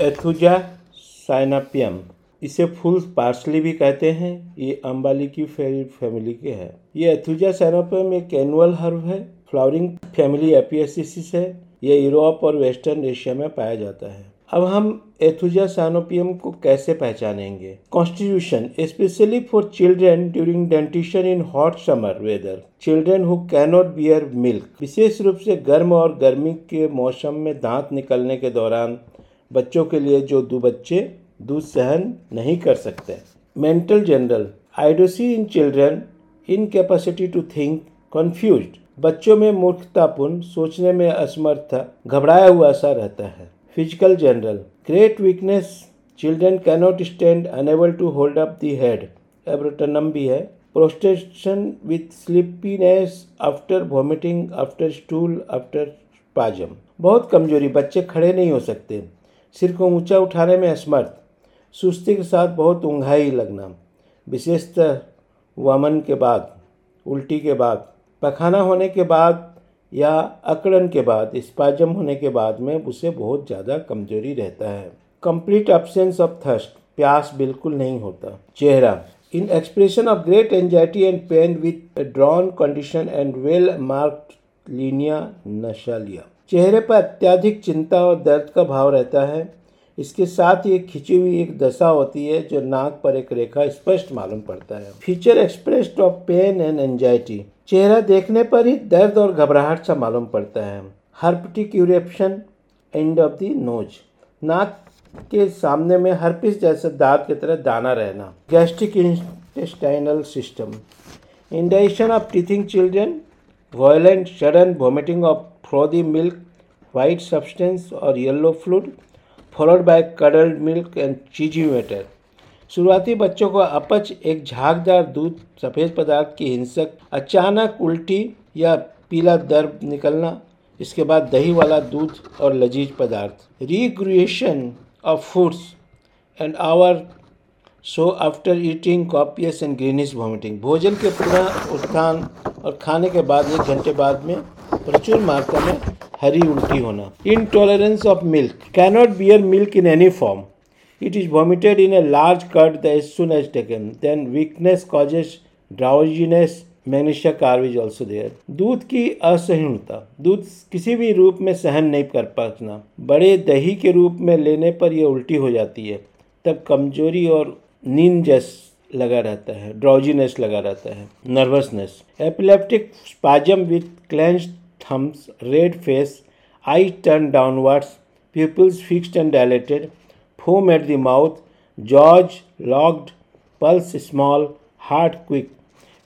एथुजा साइनापियम। इसे full partially भी कहते हैं। ये अम्बाली की फैमिली के है। ये एथुजा साइनापियम एक एनुअल हर्ब है। फ्लावरिंग फैमिली एपियसिस है। ये यूरोप और वेस्टर्न एशिया में पाया जाता है। अब हम एथुजा साइनोपियम को कैसे पहचानेंगे? Constitution, specially for children during dentition in hot summer weather. Children who cannot bear milk. विशेष रूप से गर्म और गर्मी के मौसम में दांत निकलने के दौरान बच्चों के लिए जो दो बच्चे दूध सहन नहीं कर सकते। Mental general idiocy in children incapacity to think confuse बच्चों में मूर्खतापूर्ण, सोचने में असमर्थ, घबराया हुआ सा रहता है। Physical general great weakness children cannot stand unable to hold up the head Abrotanum भी है। Prostration with sleepiness after vomiting after stool after spasm बहुत कमज़ोरी, बच्चे खड़े नहीं हो सकते। सिर को ऊँचा उठाने में असमर्थ, सुस्ती के साथ बहुत ऊंघाई लगना। विशेषतः वमन के बाद, उल्टी के बाद, पखाना होने के बाद या अकड़न के बाद, स्पाजम होने के बाद में उसे बहुत ज़्यादा कमज़ोरी रहता है। कंप्लीट एब्सेंस ऑफ़ थर्स्ट प्यास बिल्कुल नहीं होता। चेहरा in expression of great anxiety and pain with drawn condition and well marked linea nasalis चेहरे पर अत्याधिक चिंता और दर्द का भाव रहता है। इसके साथ ही खिंची हुई एक दशा होती है, जो नाक पर एक रेखा स्पष्ट मालूम पड़ता है। Feature expressed of pain and anxiety चेहरा देखने पर ही दर्द और घबराहट सा मालूम पड़ता है। Herpetic eruption end of the nose नाक के सामने में हर्पिस जैसे दांत की तरह दाना रहना। Gastric intestinal system indication of teething children violent sudden vomiting of frothy milk white substance और yellow fluid followed by curdled milk and cheesy matter शुरुआती बच्चों को अपच एक झागदार दूध, सफ़ेद पदार्थ की हिंसक, अचानक उल्टी या पीला दर्द निकलना, इसके बाद दही वाला दूध और लजीज पदार्थ। Regurgitation of foods and hour so after eating copious and greenish vomiting भोजन के पुनः उत्थान और खाने के बाद एक घंटे बाद में प्रचुर मात्रा में हरी उल्टी होना। Intolerance of milk cannot bear milk in any form it is vomited in a large cut as soon as taken. Then weakness causes drowsiness. Magnesia carb is also there दूध की असहिष्णुता। दूध किसी भी रूप में सहन नहीं कर पाना। बड़े दही के रूप में लेने पर यह उल्टी हो जाती है। तब कमज़ोरी और नींद जैस लगा रहता है ड्राउजीनेस लगा रहता है nervousness epileptic spasm with clenched thumbs red face eye turn downwards pupils fixed and dilated foam at the mouth, jaws locked, pulse small, heart quick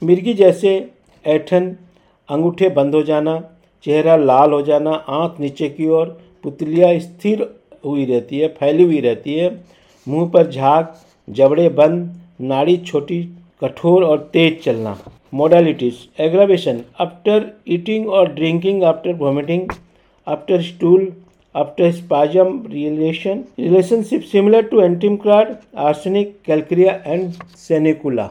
मिर्गी जैसे ऐठन अंगूठे बंद हो जाना चेहरा लाल हो जाना आँख नीचे की ओर पुतलियाँ स्थिर हुई रहती है फैली हुई रहती है मुँह पर झाग जबड़े बंद नाड़ी छोटी, कठोर और तेज चलना। मोडालिटीज एग्रावेशन आफ्टर ईटिंग और drinking after vomiting after stool after spasm relation relationship similar to antim crud arsenic calcarea and sanicula